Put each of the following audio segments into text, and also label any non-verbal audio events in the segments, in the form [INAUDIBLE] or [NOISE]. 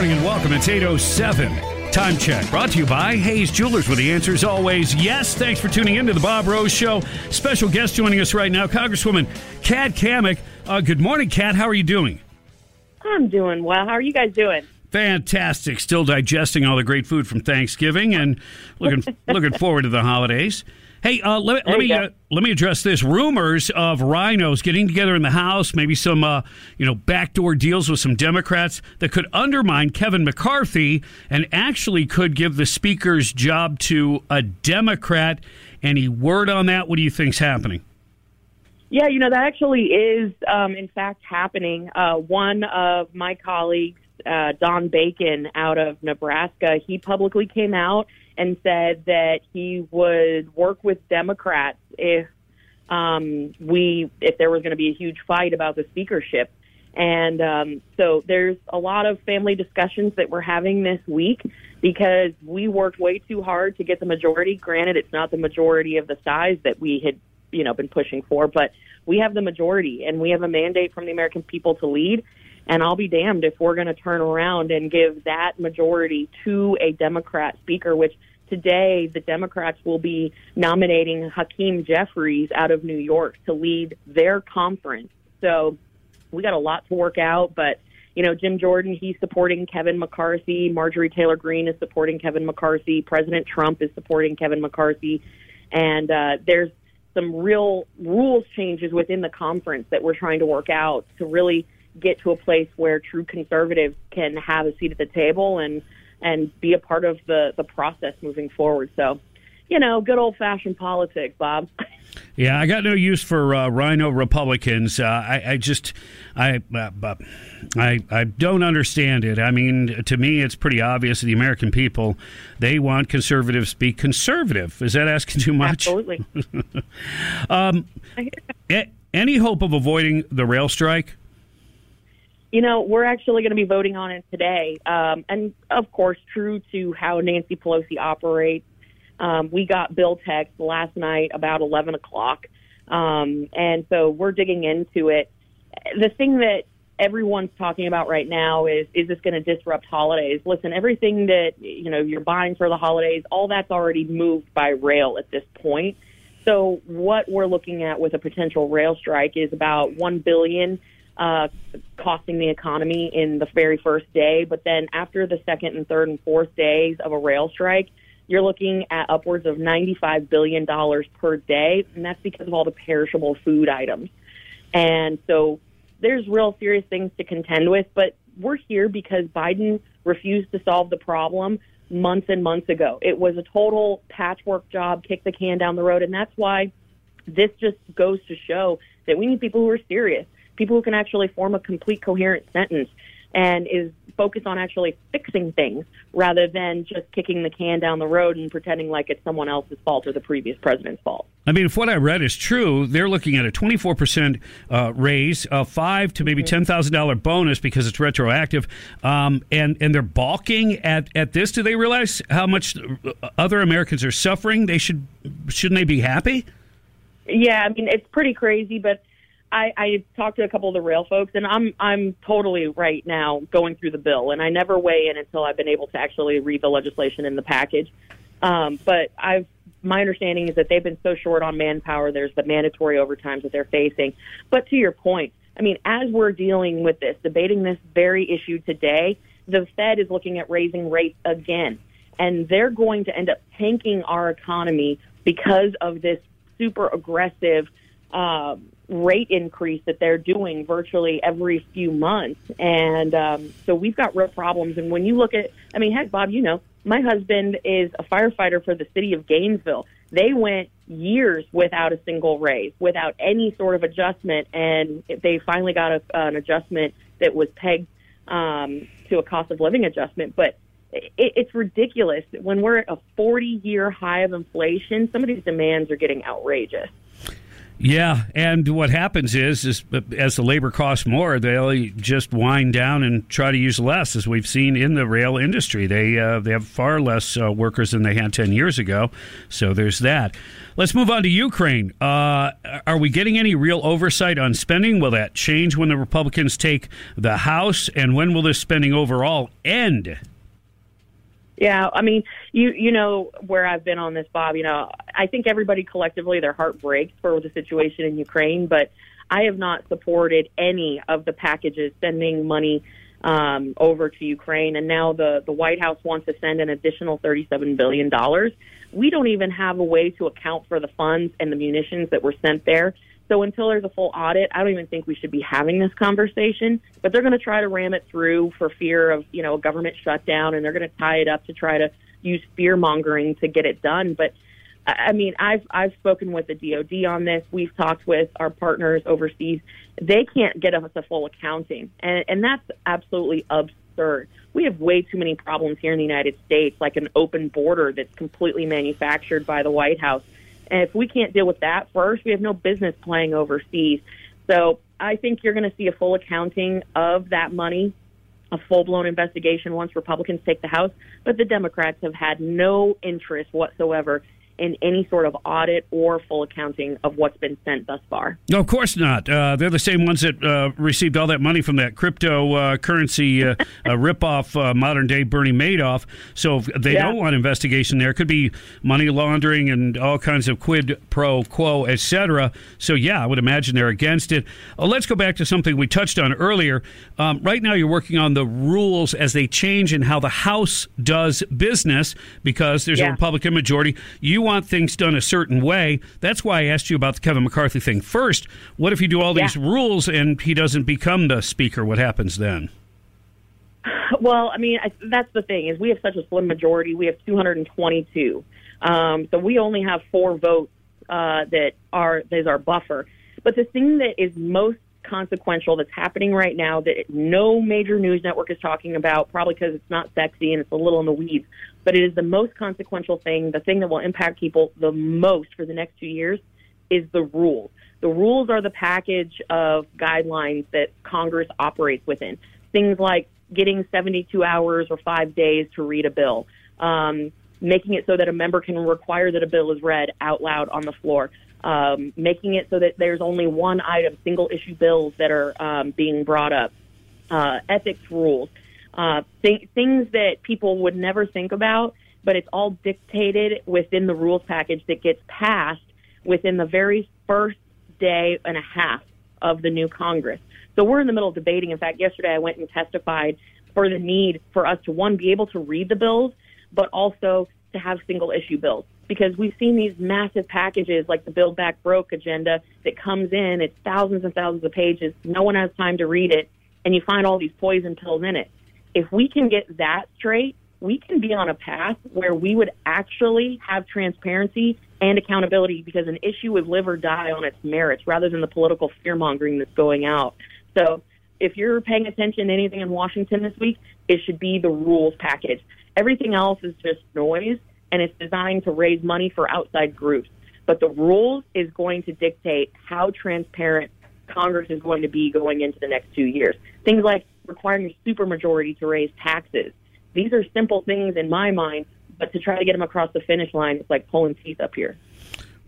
Morning and welcome. It's 807. Time check brought to you by Hayes Jewelers, where the answer is always yes. Thanks for tuning in to the Bob Rose Show. Special guest joining us right now, Congresswoman Kat Cammack. Uh, good morning, Kat. How are you doing? I'm doing well. How are you guys doing? Fantastic. Still digesting all the great food from Thanksgiving and looking [LAUGHS] looking forward to the holidays. Hey, uh, let, let me uh, let me address this. Rumors of RINOs getting together in the House, maybe some uh, you know backdoor deals with some Democrats that could undermine Kevin McCarthy and actually could give the Speaker's job to a Democrat. Any word on that? What do you think's happening? Yeah, you know that actually is um, in fact happening. Uh, one of my colleagues uh, Don Bacon out of Nebraska, he publicly came out and said that he would work with Democrats if um, we if there was going to be a huge fight about the speakership. And um, so there's a lot of family discussions that we're having this week because we worked way too hard to get the majority. Granted, it's not the majority of the size that we had, you know, been pushing for, but we have the majority and we have a mandate from the American people to lead. And I'll be damned if we're going to turn around and give that majority to a Democrat speaker, which today the Democrats will be nominating Hakeem Jeffries out of New York to lead their conference. So we got a lot to work out, but you know, Jim Jordan, he's supporting Kevin McCarthy. Marjorie Taylor Greene is supporting Kevin McCarthy. President Trump is supporting Kevin McCarthy. And uh, there's some real rules changes within the conference that we're trying to work out to really get to a place where true conservatives can have a seat at the table and and be a part of the the process moving forward. So, you know, good old fashioned politics, Bob. Yeah, I got no use for uh, RINO Republicans. Uh, I, I, just, I, uh, I, I don't understand it. I mean, to me, it's pretty obvious. The American people, they want conservatives to be conservative. Is that asking too much? Absolutely. [LAUGHS] um, any hope of avoiding the rail strike? You know, we're actually going to be voting on it today. Um, and of course, true to how Nancy Pelosi operates, um, we got bill text last night about 11 o'clock. Um, and so we're digging into it. The thing that everyone's talking about right now is is this going to disrupt holidays? Listen, everything that you know you're buying for the holidays, all that's already moved by rail at this point. So what we're looking at with a potential rail strike is about one billion uh, costing the economy in the very first day. But then after the second and third and fourth days of a rail strike, you're looking at upwards of $95 billion per day. And that's because of all the perishable food items. And so there's real serious things to contend with. But we're here because Biden refused to solve the problem months and months ago. It was a total patchwork job, kick the can down the road. And that's why this just goes to show that we need people who are serious people who can actually form a complete coherent sentence and is focused on actually fixing things rather than just kicking the can down the road and pretending like it's someone else's fault or the previous president's fault. I mean, if what I read is true, they're looking at a 24% uh, raise, a five to maybe mm-hmm. $10,000 bonus because it's retroactive, um, and, and they're balking at, at this. Do they realize how much other Americans are suffering? They should, shouldn't they be happy? Yeah, I mean, it's pretty crazy, but I, I talked to a couple of the rail folks, and I'm I'm totally right now going through the bill, and I never weigh in until I've been able to actually read the legislation in the package. Um, but I've my understanding is that they've been so short on manpower. There's the mandatory overtimes that they're facing. But to your point, I mean, as we're dealing with this, debating this very issue today, the Fed is looking at raising rates again, and they're going to end up tanking our economy because of this super aggressive. Um, rate increase that they're doing virtually every few months. And um, so we've got real problems. And when you look at, I mean, heck, Bob, you know, my husband is a firefighter for the city of Gainesville. They went years without a single raise, without any sort of adjustment, and they finally got a, an adjustment that was pegged um, to a cost of living adjustment. But it, it's ridiculous when we're at a 40 year high of inflation. Some of these demands are getting outrageous. Yeah, and what happens is, is as the labor costs more, they'll just wind down and try to use less, as we've seen in the rail industry. They uh, they have far less uh, workers than they had ten years ago, so there's that. Let's move on to Ukraine. Uh, are we getting any real oversight on spending? Will that change when the Republicans take the House, and when will this spending overall end? Yeah, I mean, you you know where I've been on this, Bob. You know, I think everybody collectively their heart breaks for the situation in Ukraine, but I have not supported any of the packages sending money um, over to Ukraine, and now the the White House wants to send an additional thirty seven billion dollars. We don't even have a way to account for the funds and the munitions that were sent there. So until there's a full audit, I don't even think we should be having this conversation. But they're going to try to ram it through for fear of you know a government shutdown, and they're going to tie it up to try to use fear mongering to get it done. But I mean, I've I've spoken with the DoD on this. We've talked with our partners overseas. They can't get us a full accounting, and and that's absolutely absurd. We have way too many problems here in the United States, like an open border that's completely manufactured by the White House and if we can't deal with that first, we have no business playing overseas. So I think you're going to see a full accounting of that money, a full blown investigation once Republicans take the House. But the Democrats have had no interest whatsoever in any sort of audit or full accounting of what's been sent thus far. No, of course not. Uh, they're the same ones that uh, received all that money from that cryptocurrency uh, [LAUGHS] uh, ripoff, uh, modern day Bernie Madoff. So if they yeah. don't want investigation there. It could be money laundering and all kinds of quid pro quo, etc. So yeah, I would imagine they're against it. Uh, let's go back to something we touched on earlier. Um, right now, you're working on the rules as they change and how the House does business because there's yeah. a Republican majority. You want things done a certain way. That's why I asked you about the Kevin McCarthy thing first. What if you do all these yeah. rules and he doesn't become the speaker? What happens then? Well, I mean, I, that's the thing is we have such a slim majority. We have 222, um, so we only have four votes uh, that are is our buffer. But the thing that is most consequential that's happening right now that no major news network is talking about, probably because it's not sexy and it's a little in the weeds, but it is the most consequential thing, the thing that will impact people the most for the next two years is the rules. The rules are the package of guidelines that Congress operates within. Things like getting 72 hours or five days to read a bill, um, making it so that a member can require that a bill is read out loud on the floor, um, making it so that there's only one item, single issue bills that are um, being brought up, uh, ethics rules, uh, th- things that people would never think about, but it's all dictated within the rules package that gets passed within the very first day and a half of the new Congress. So we're in the middle of debating. In fact, yesterday I went and testified for the need for us to, one, be able to read the bills, but also to have single issue bills because we've seen these massive packages like the Build Back Broke agenda that comes in. It's thousands and thousands of pages. No one has time to read it, and you find all these poison pills in it. If we can get that straight, we can be on a path where we would actually have transparency and accountability because an issue would live or die on its merits rather than the political fear mongering that's going out. So if you're paying attention to anything in Washington this week, it should be the rules package. Everything else is just noise and it's designed to raise money for outside groups. But the rules is going to dictate how transparent Congress is going to be going into the next two years. Things like requiring a supermajority to raise taxes. These are simple things in my mind, but to try to get them across the finish line, it's like pulling teeth up here.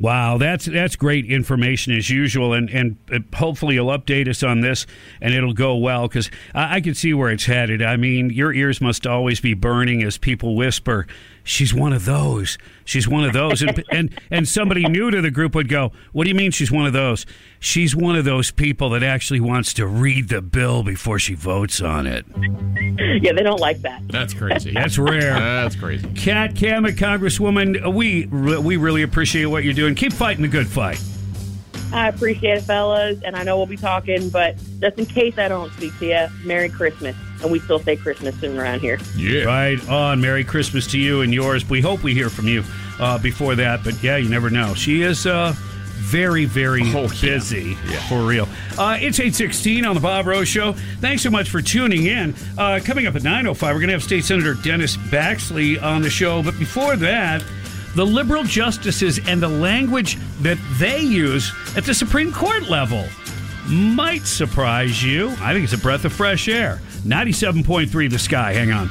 Wow, that's that's great information as usual, and and hopefully you'll update us on this, and it'll go well because I, I can see where it's headed. I mean, your ears must always be burning as people whisper, "She's one of those. She's one of those," and [LAUGHS] and and somebody new to the group would go, "What do you mean she's one of those?" She's one of those people that actually wants to read the bill before she votes on it. Yeah, they don't like that. That's crazy. That's rare. That's crazy. Kat Cammack, Congresswoman, we we really appreciate what you're doing. Keep fighting the good fight. I appreciate it, fellas, and I know we'll be talking, but just in case I don't speak to you, Merry Christmas. And we still say Christmas soon around here. Yeah. Right on. Merry Christmas to you and yours. We hope we hear from you uh, before that, but yeah, you never know. She is uh, very, very oh, busy yeah. Yeah. for real. Uh, it's 816 on the Bob Rose Show. Thanks so much for tuning in. Uh, coming up at 9.05, we're going to have State Senator Dennis Baxley on the show. But before that, the liberal justices and the language that they use at the Supreme Court level might surprise you. I think it's a breath of fresh air. 97.3 the sky. Hang on.